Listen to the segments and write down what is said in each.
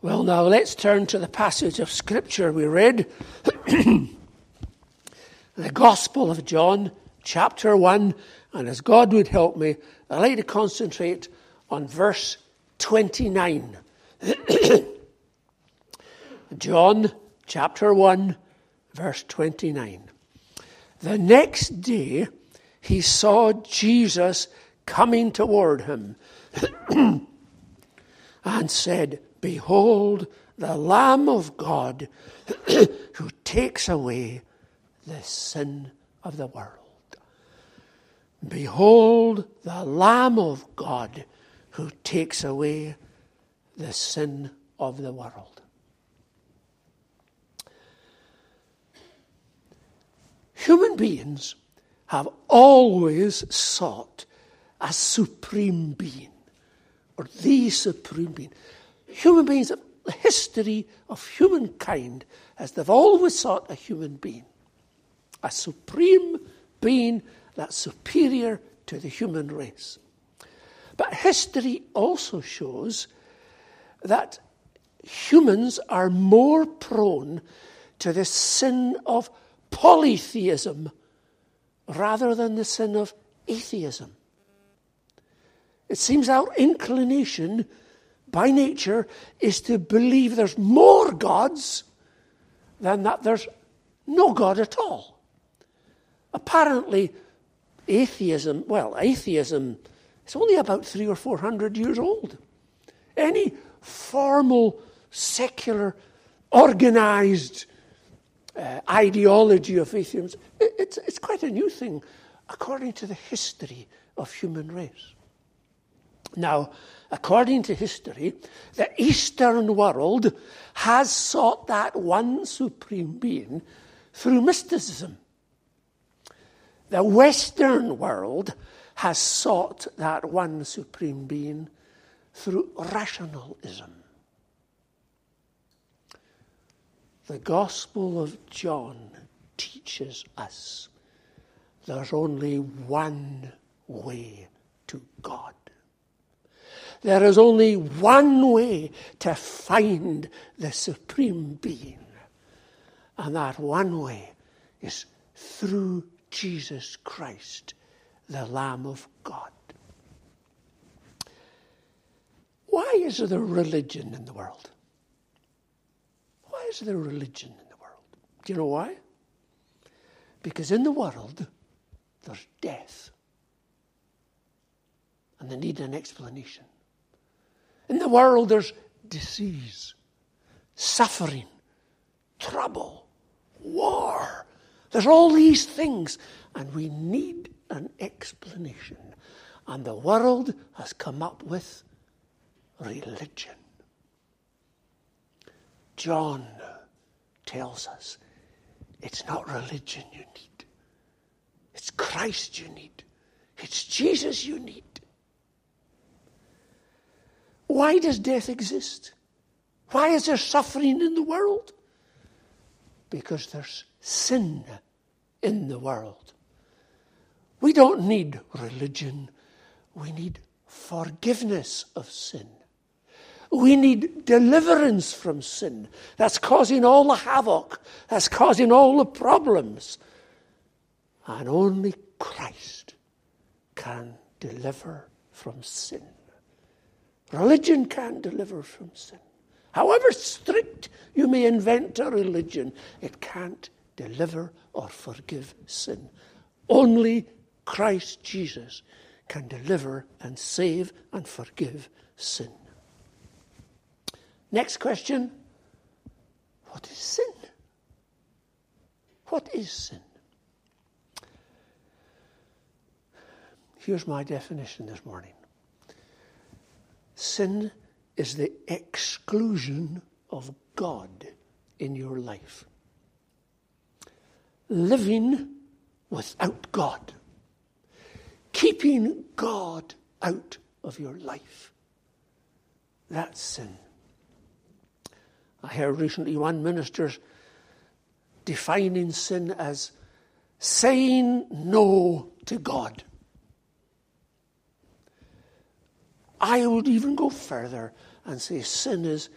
Well, now let's turn to the passage of Scripture we read. the Gospel of John, chapter 1. And as God would help me, I'd like to concentrate on verse 29. John, chapter 1, verse 29. The next day, he saw Jesus coming toward him and said, Behold, the Lamb of God who takes away the sin of the world. Behold, the Lamb of God who takes away the sin of the world. Human beings have always sought a supreme being, or the supreme being human beings, the history of humankind, as they've always sought a human being, a supreme being that's superior to the human race. But history also shows that humans are more prone to the sin of polytheism rather than the sin of atheism. It seems our inclination by nature is to believe there's more gods than that there's no God at all. Apparently, atheism, well, atheism is only about three or four hundred years old. Any formal, secular, organized uh, ideology of atheism, it, it's, it's quite a new thing according to the history of human race. Now, according to history, the Eastern world has sought that one supreme being through mysticism. The Western world has sought that one supreme being through rationalism. The Gospel of John teaches us there's only one way to God. There is only one way to find the Supreme Being. And that one way is through Jesus Christ, the Lamb of God. Why is there religion in the world? Why is there religion in the world? Do you know why? Because in the world, there's death. And they need an explanation. In the world, there's disease, suffering, trouble, war. There's all these things, and we need an explanation. And the world has come up with religion. John tells us it's not religion you need, it's Christ you need, it's Jesus you need. Why does death exist? Why is there suffering in the world? Because there's sin in the world. We don't need religion, we need forgiveness of sin. We need deliverance from sin. That's causing all the havoc, that's causing all the problems. And only Christ can deliver from sin. Religion can't deliver from sin. However strict you may invent a religion, it can't deliver or forgive sin. Only Christ Jesus can deliver and save and forgive sin. Next question What is sin? What is sin? Here's my definition this morning Sin is the exclusion of God in your life. Living without God. Keeping God out of your life. That's sin. I heard recently one minister defining sin as saying no to God. I would even go further and say sin is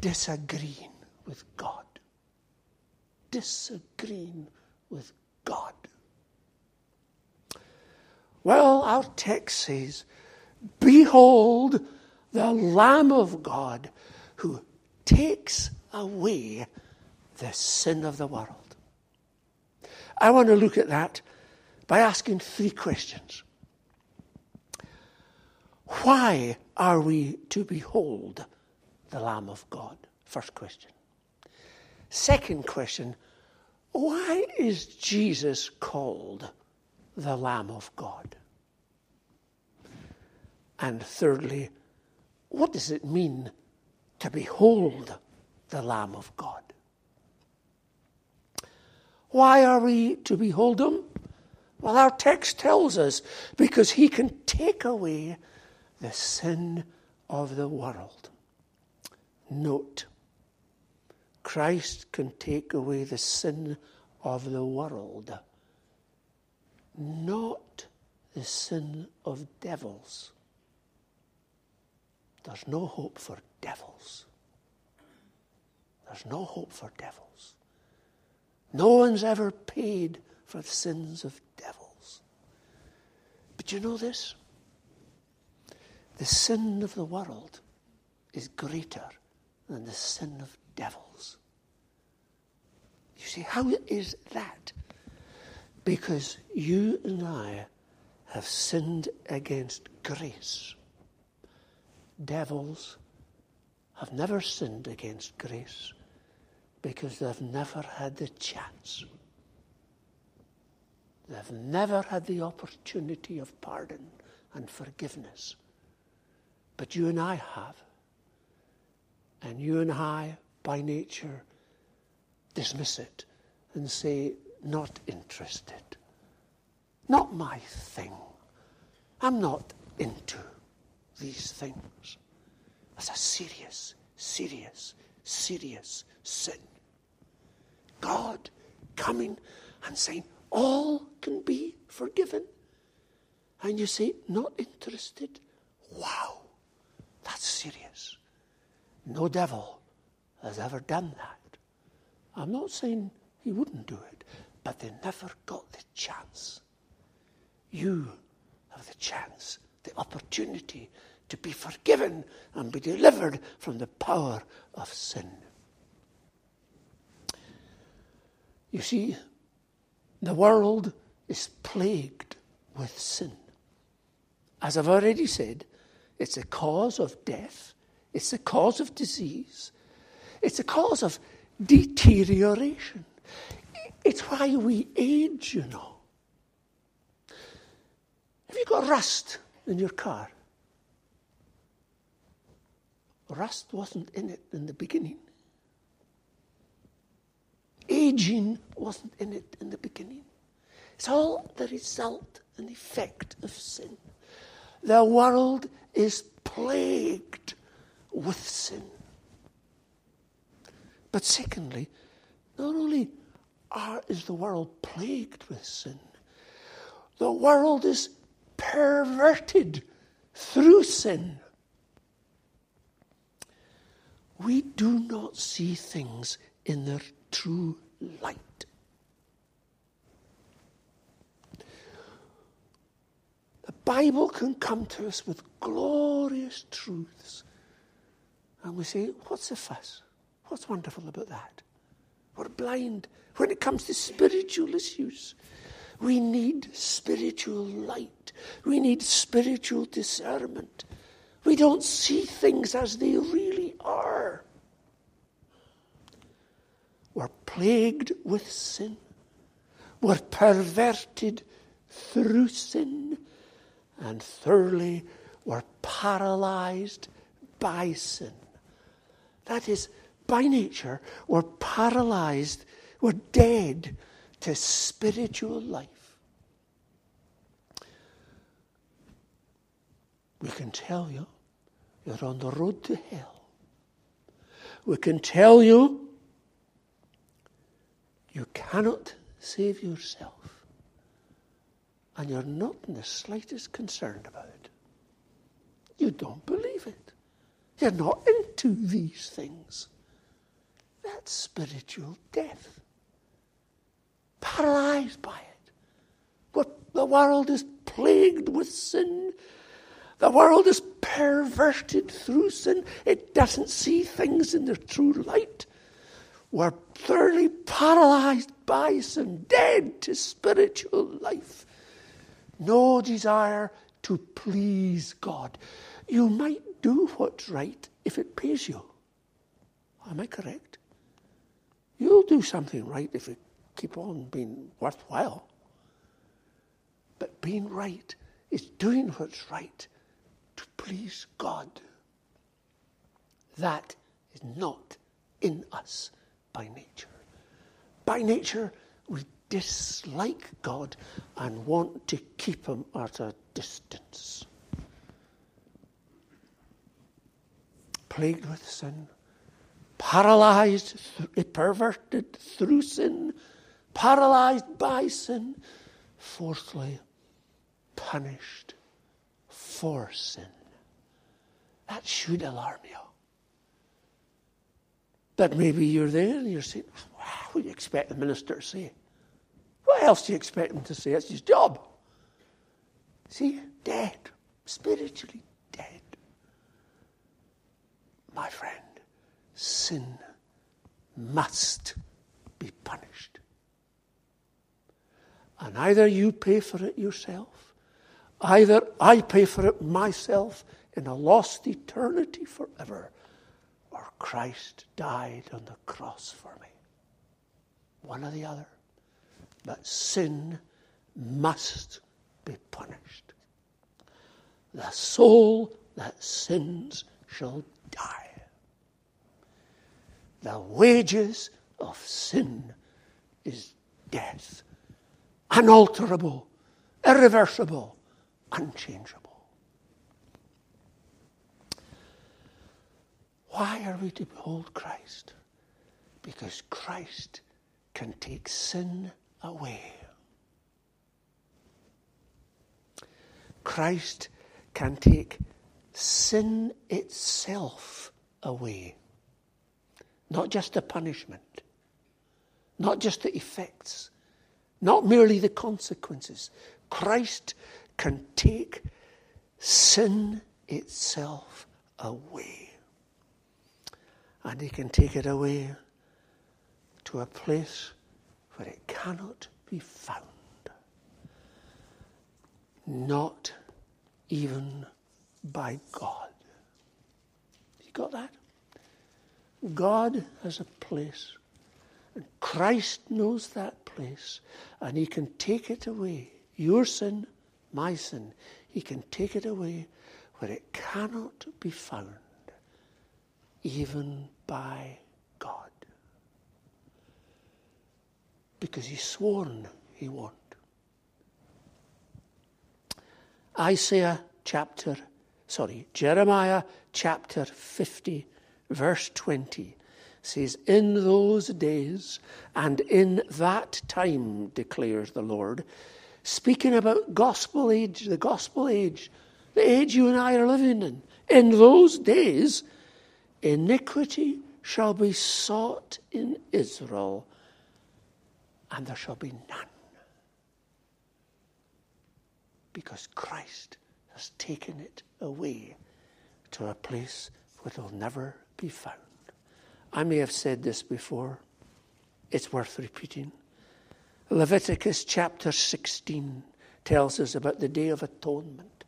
disagreeing with God. Disagreeing with God. Well, our text says, Behold the Lamb of God who takes away the sin of the world. I want to look at that by asking three questions. Why are we to behold the Lamb of God? First question. Second question, why is Jesus called the Lamb of God? And thirdly, what does it mean to behold the Lamb of God? Why are we to behold him? Well, our text tells us because he can take away the sin of the world. Note, Christ can take away the sin of the world, not the sin of devils. There's no hope for devils. There's no hope for devils. No one's ever paid for the sins of devils. But you know this? The sin of the world is greater than the sin of devils. You see, how is that? Because you and I have sinned against grace. Devils have never sinned against grace because they've never had the chance. They've never had the opportunity of pardon and forgiveness. But you and I have. And you and I, by nature, dismiss it and say, not interested. Not my thing. I'm not into these things. That's a serious, serious, serious sin. God coming and saying, all can be forgiven. And you say, not interested? Wow, that's serious. No devil has ever done that. I'm not saying he wouldn't do it, but they never got the chance. You have the chance, the opportunity to be forgiven and be delivered from the power of sin. You see, the world is plagued with sin. As I've already said, it's a cause of death, it's a cause of disease, it's a cause of deterioration. It's why we age, you know. Have you got rust in your car? Rust wasn't in it in the beginning. Aging wasn't in it in the beginning. It's all the result and effect of sin. The world is plagued with sin. But secondly, not only are, is the world plagued with sin, the world is perverted through sin we do not see things in their true light. The Bible can come to us with glorious truths. And we say, what's the fuss? What's wonderful about that? We're blind. When it comes to spiritual issues, we need spiritual light. We need spiritual discernment. We don't see things as they really are. We're plagued with sin. We're perverted through sin. And thirdly, we're paralyzed by sin. That is, by nature, we're paralyzed, we're dead to spiritual life. We can tell you you're on the road to hell. We can tell you you cannot save yourself. And you're not in the slightest concerned about it. You don't believe it. You're not into these things. That's spiritual death. Paralyzed by it. What the world is plagued with sin. The world is perverted through sin. It doesn't see things in their true light. We're thoroughly paralyzed by sin, dead to spiritual life. No desire to please God. You might do what's right if it pays you. Am I correct? You'll do something right if it keep on being worthwhile. But being right is doing what's right to please God. That is not in us by nature. By nature, we dislike God and want to keep him at a distance. Plagued with sin, paralyzed, perverted through sin, paralyzed by sin. Fourthly, punished for sin. That should alarm you. But maybe you're there and you're saying, what do you expect the minister to say? What else do you expect him to say? It's his job. See, dead, spiritually dead. My friend, sin must be punished. And either you pay for it yourself, either I pay for it myself in a lost eternity forever, or Christ died on the cross for me. One or the other. But sin must be punished. The soul that sins shall die. The wages of sin is death, unalterable, irreversible, unchangeable. Why are we to behold Christ? Because Christ can take sin away. Christ can take sin itself away. Not just the punishment, not just the effects, not merely the consequences. Christ can take sin itself away. And he can take it away to a place where it cannot be found. Not even by God. You got that? God has a place, and Christ knows that place, and He can take it away. Your sin, my sin, He can take it away where it cannot be found, even by God because he's sworn he won't. Isaiah chapter, sorry, Jeremiah chapter 50, verse 20 says, In those days and in that time, declares the Lord, speaking about gospel age, the gospel age, the age you and I are living in. In those days, iniquity shall be sought in Israel and there shall be none. Because Christ has taken it away to a place where it will never be found. I may have said this before, it's worth repeating. Leviticus chapter 16 tells us about the Day of Atonement,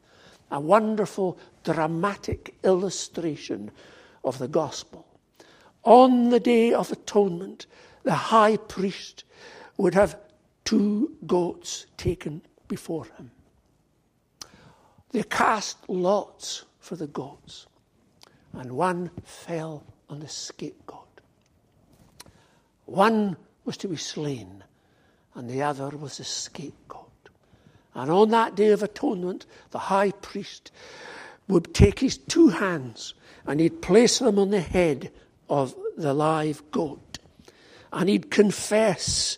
a wonderful, dramatic illustration of the gospel. On the Day of Atonement, the high priest would have two goats taken before him. They cast lots for the goats, and one fell on the scapegoat. One was to be slain, and the other was the scapegoat. And on that day of atonement, the high priest would take his two hands and he'd place them on the head of the live goat. And he'd confess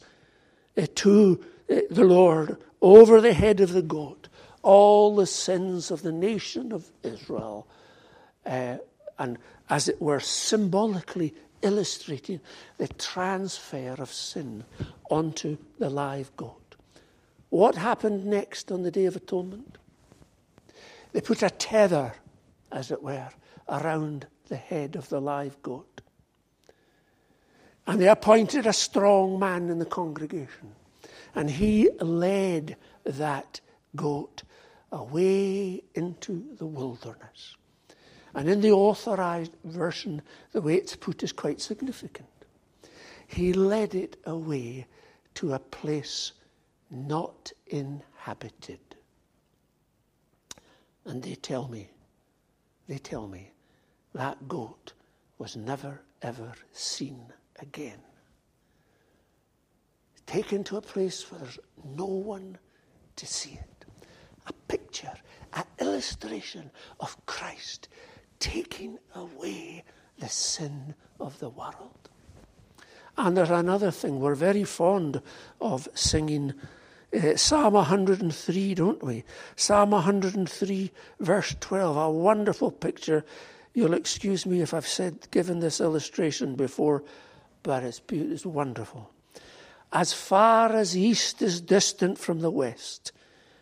to uh, the Lord over the head of the goat all the sins of the nation of Israel uh, and, as it were, symbolically illustrating the transfer of sin onto the live goat. What happened next on the Day of Atonement? They put a tether, as it were, around the head of the live goat. And they appointed a strong man in the congregation. And he led that goat away into the wilderness. And in the authorized version, the way it's put is quite significant. He led it away to a place not inhabited. And they tell me, they tell me, that goat was never ever seen again. Taken to a place where there's no one to see it. A picture, an illustration of Christ taking away the sin of the world. And there's another thing, we're very fond of singing uh, Psalm 103, don't we? Psalm 103, verse 12, a wonderful picture. You'll excuse me if I've said, given this illustration before, but it's, it's wonderful. As far as east is distant from the west,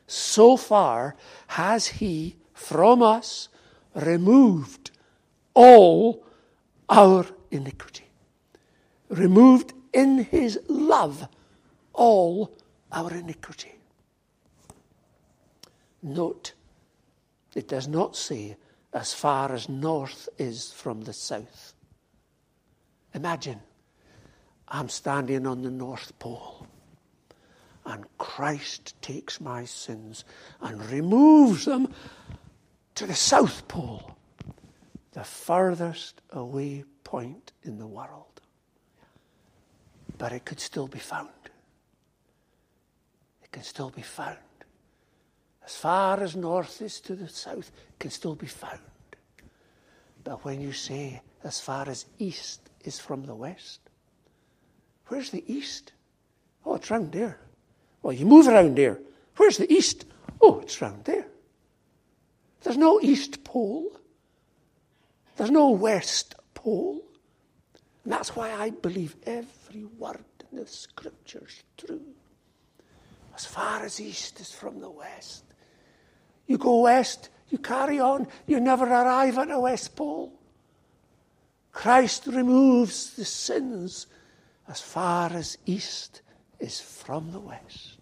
so far has he from us removed all our iniquity. Removed in his love all our iniquity. Note, it does not say as far as north is from the south. Imagine I'm standing on the North Pole and Christ takes my sins and removes them to the South Pole, the furthest away point in the world. But it could still be found. It can still be found. As far as north is to the south, it can still be found. But when you say as far as east is from the west, Where's the east? Oh, it's round there. Well, you move around there. Where's the east? Oh, it's round there. There's no east pole. There's no west pole. And that's why I believe every word in the scriptures true. As far as east is from the west. You go west, you carry on, you never arrive at the west pole. Christ removes the sins as far as east is from the west.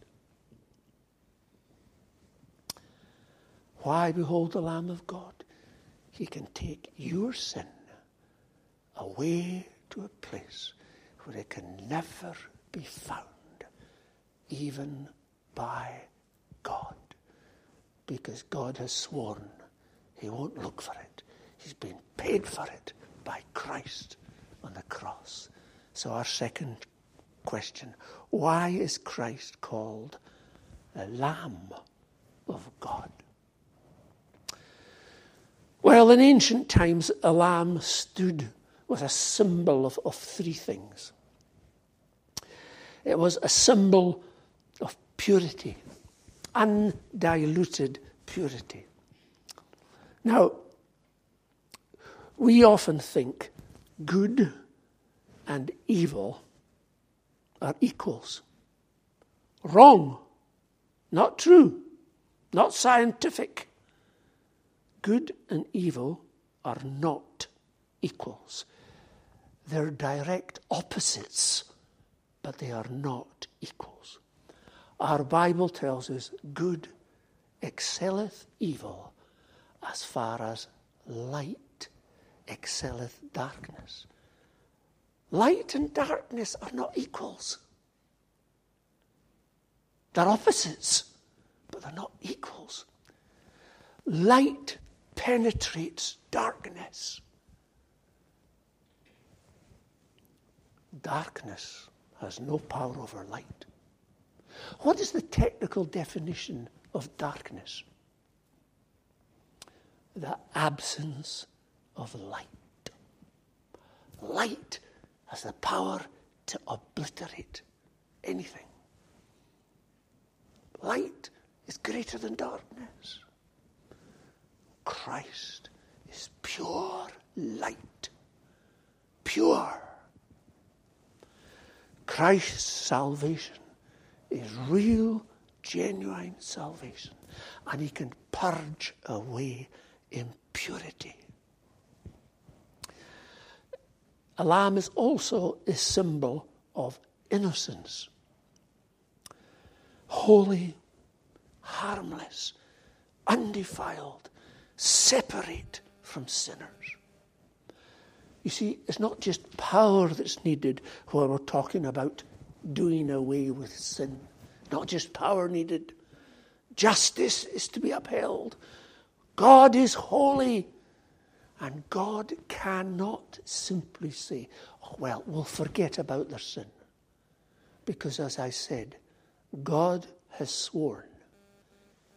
Why behold the Lamb of God? He can take your sin away to a place where it can never be found, even by God. Because God has sworn he won't look for it. He's been paid for it by Christ on the cross. So, our second question why is Christ called the Lamb of God? Well, in ancient times, a lamb stood, was a symbol of, of three things. It was a symbol of purity, undiluted purity. Now, we often think good and evil are equals. Wrong. Not true. Not scientific. Good and evil are not equals. They're direct opposites, but they are not equals. Our Bible tells us good excelleth evil as far as light excelleth darkness. Light and darkness are not equals. They're opposites, but they're not equals. Light penetrates darkness. Darkness has no power over light. What is the technical definition of darkness? The absence of light. Light has the power to obliterate anything. Light is greater than darkness. Christ is pure light, pure. Christ's salvation is real, genuine salvation, and He can purge away impurity. A lamb is also a symbol of innocence. Holy, harmless, undefiled, separate from sinners. You see, it's not just power that's needed when we're talking about doing away with sin. Not just power needed. Justice is to be upheld. God is holy. And God cannot simply say, oh, well, we'll forget about their sin. Because as I said, God has sworn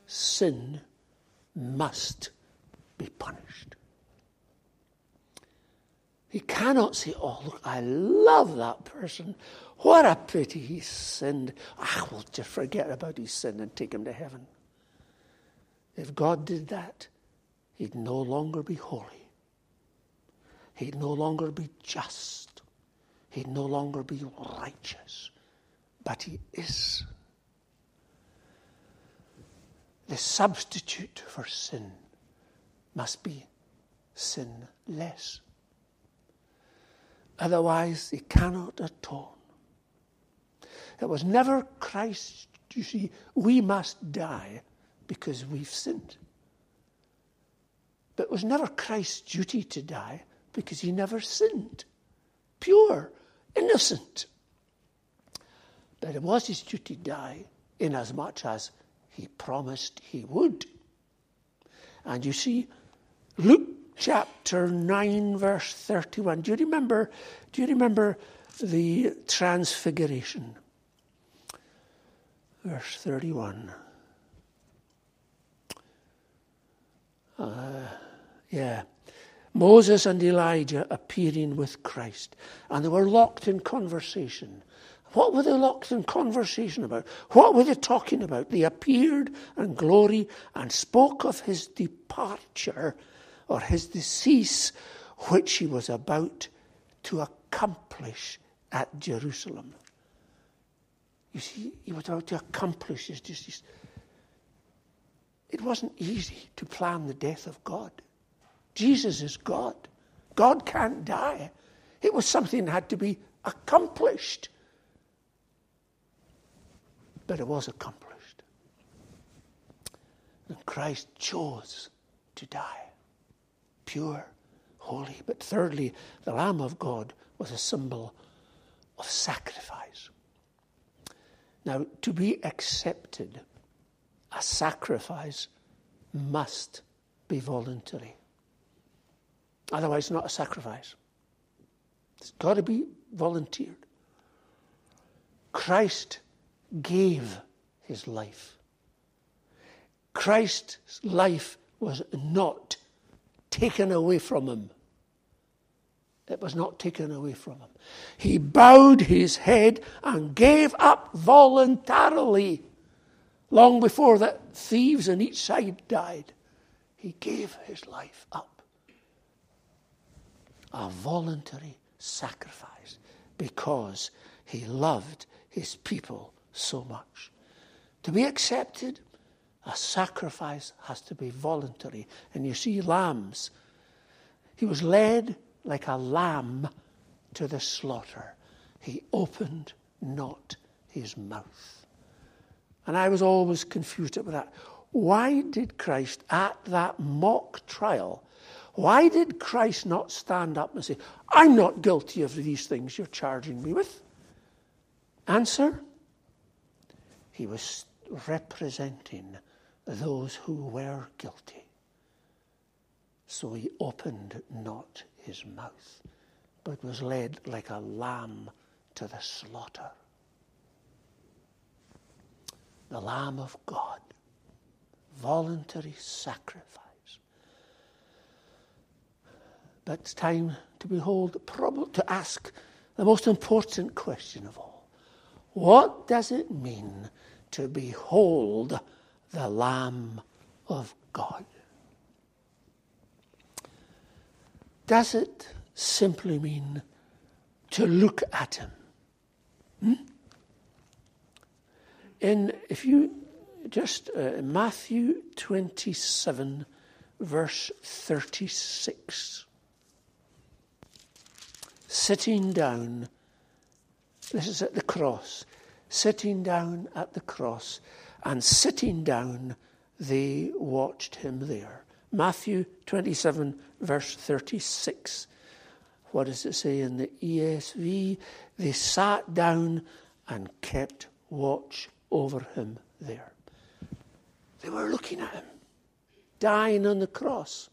sin must be punished. He cannot say, Oh, look, I love that person. What a pity he sinned. Ah, we'll just forget about his sin and take him to heaven. If God did that, he'd no longer be holy. He'd no longer be just. He'd no longer be righteous. But he is. The substitute for sin must be sinless. Otherwise, he cannot atone. It was never Christ, you see, we must die because we've sinned. But it was never Christ's duty to die because he never sinned. Pure, innocent. But it was his duty to die inasmuch as he promised he would. And you see, Luke chapter 9, verse 31. Do you remember, do you remember the transfiguration? Verse 31. Uh, yeah. Moses and Elijah appearing with Christ, and they were locked in conversation. What were they locked in conversation about? What were they talking about? They appeared in glory and spoke of his departure or his decease, which he was about to accomplish at Jerusalem. You see, he was about to accomplish his decease. It wasn't easy to plan the death of God. Jesus is God. God can't die. It was something that had to be accomplished. But it was accomplished. And Christ chose to die pure, holy. But thirdly, the Lamb of God was a symbol of sacrifice. Now, to be accepted, a sacrifice must be voluntary. Otherwise, not a sacrifice. It's got to be volunteered. Christ gave his life. Christ's life was not taken away from him. It was not taken away from him. He bowed his head and gave up voluntarily long before that thieves on each side died. He gave his life up. A voluntary sacrifice because he loved his people so much. To be accepted a sacrifice has to be voluntary. And you see lambs. He was led like a lamb to the slaughter. He opened not his mouth. And I was always confused about that. Why did Christ, at that mock trial, why did Christ not stand up and say, I'm not guilty of these things you're charging me with? Answer? He was representing those who were guilty. So he opened not his mouth, but was led like a lamb to the slaughter. The Lamb of God, voluntary sacrifice. But it's time to behold, to ask the most important question of all. What does it mean to behold the Lamb of God. does it simply mean to look at him? Hmm? In, if you just, uh, Matthew 27, verse 36. Sitting down, this is at the cross, sitting down at the cross, and sitting down, they watched him there. Matthew 27, verse 36. What does it say in the ESV? They sat down and kept watch over him there. They were looking at him, dying on the cross.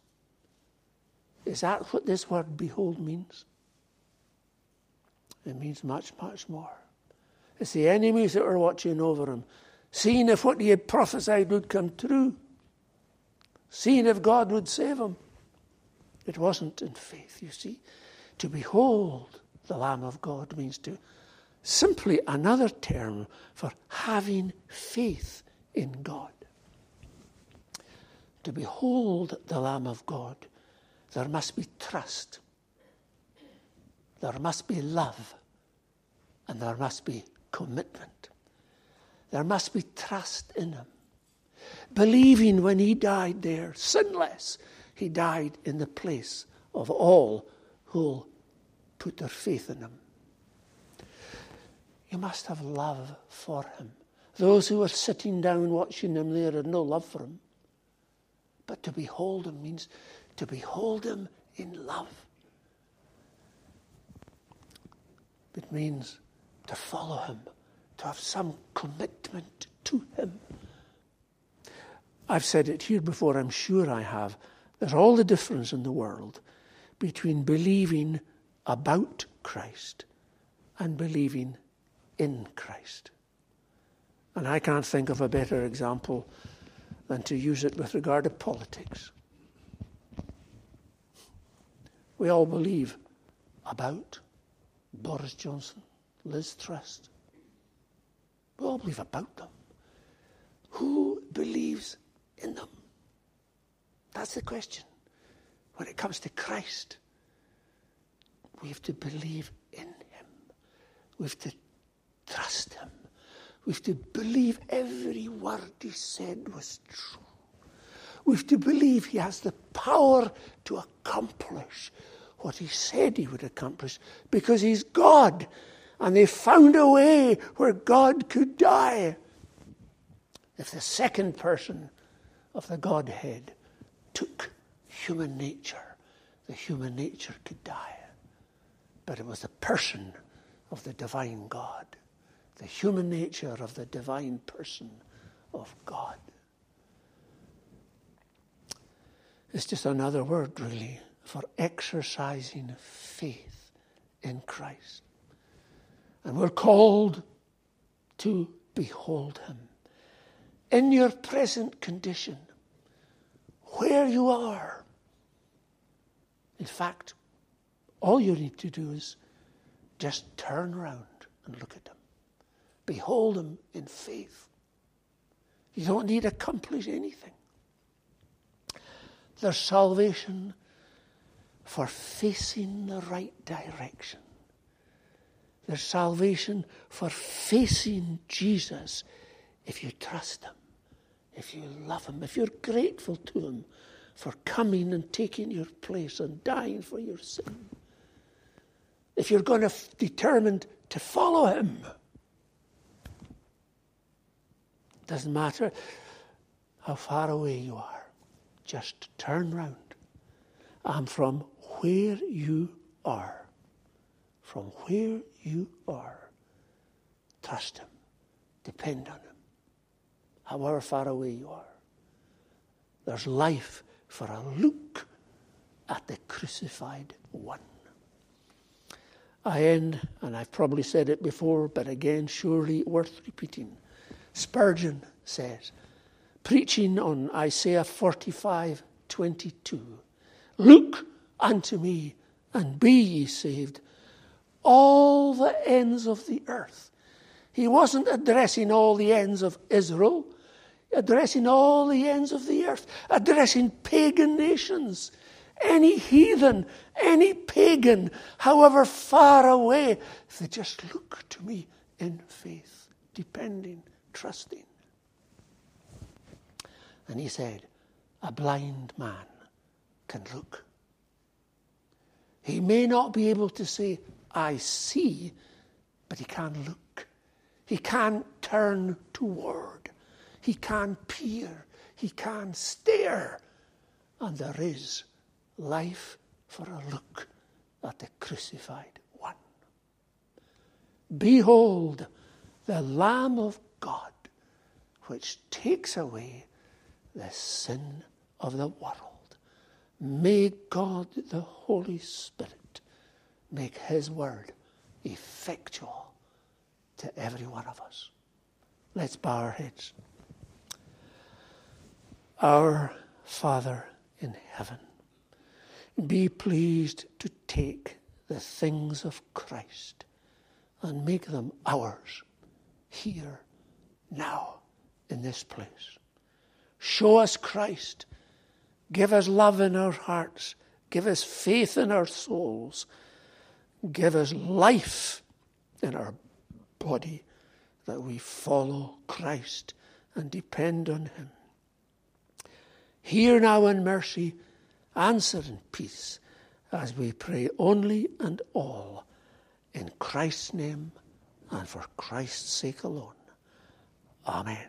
Is that what this word behold means? It means much, much more. It's the enemies that were watching over him, seeing if what he had prophesied would come true, seeing if God would save him. It wasn't in faith, you see. To behold the Lamb of God means to simply another term for having faith in God to behold the Lamb of God, there must be trust, there must be love, and there must be commitment. There must be trust in Him. Believing when He died there, sinless, He died in the place of all who put their faith in Him. You must have love for Him. Those who are sitting down watching Him there had no love for Him. But to behold him means to behold him in love. It means to follow him, to have some commitment to him. I've said it here before, I'm sure I have. There's all the difference in the world between believing about Christ and believing in Christ. And I can't think of a better example than to use it with regard to politics. We all believe about Boris Johnson, Liz Truss. We all believe about them. Who believes in them? That's the question. When it comes to Christ, we have to believe in him. We have to trust him. We have to believe every word he said was true. We have to believe he has the power to accomplish what he said he would accomplish because he's God. And they found a way where God could die. If the second person of the Godhead took human nature, the human nature could die. But it was the person of the divine God the human nature of the divine person of God. It's just another word, really, for exercising faith in Christ. And we're called to behold Him in your present condition, where you are. In fact, all you need to do is just turn around and look at Him. Behold him in faith. You don't need to accomplish anything. There's salvation for facing the right direction. There's salvation for facing Jesus if you trust him, if you love him, if you're grateful to him for coming and taking your place and dying for your sin. If you're going to f- determined to follow him. Doesn't matter how far away you are, just turn round. I'm from where you are, from where you are, trust Him, depend on Him, however far away you are. There's life for a look at the crucified one. I end, and I've probably said it before, but again, surely worth repeating. Spurgeon says, preaching on Isaiah 45 22, Look unto me and be ye saved, all the ends of the earth. He wasn't addressing all the ends of Israel, addressing all the ends of the earth, addressing pagan nations, any heathen, any pagan, however far away, they just look to me in faith, depending, trusting. And he said, A blind man can look. He may not be able to say, I see, but he can't look. He can't turn toward. He can peer. He can stare. And there is life for a look at the crucified one. Behold, the Lamb of God, which takes away the sin of the world. May God, the Holy Spirit, make His word effectual to every one of us. Let's bow our heads. Our Father in heaven, be pleased to take the things of Christ and make them ours here, now, in this place. Show us Christ. Give us love in our hearts. Give us faith in our souls. Give us life in our body that we follow Christ and depend on Him. Hear now in mercy, answer in peace, as we pray only and all in Christ's name and for Christ's sake alone. Amen.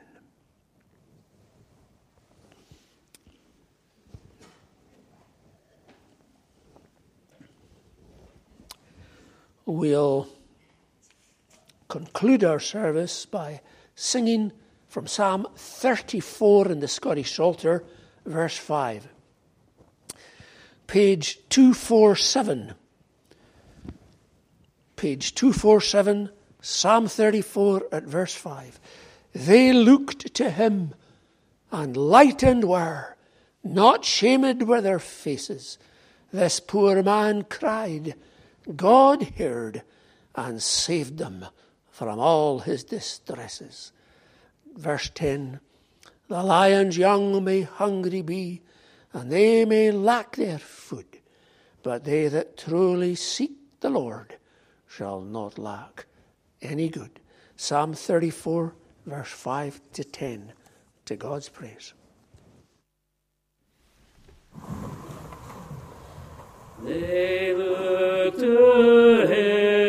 We'll conclude our service by singing from Psalm 34 in the Scottish Psalter verse 5. Page 247. Page 247, Psalm 34 at verse 5. They looked to him and lightened were, not shamed were their faces. This poor man cried, God heard and saved them from all his distresses. Verse 10 the lion's young may hungry be, and they may lack their food, but they that truly seek the Lord shall not lack any good. Psalm 34, verse 5 to 10. To God's praise. They look to him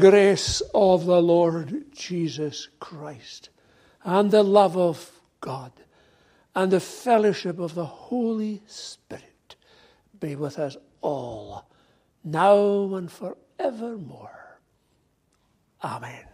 grace of the Lord Jesus Christ, and the love of God, and the fellowship of the Holy Spirit be with us all, now and forevermore. Amen.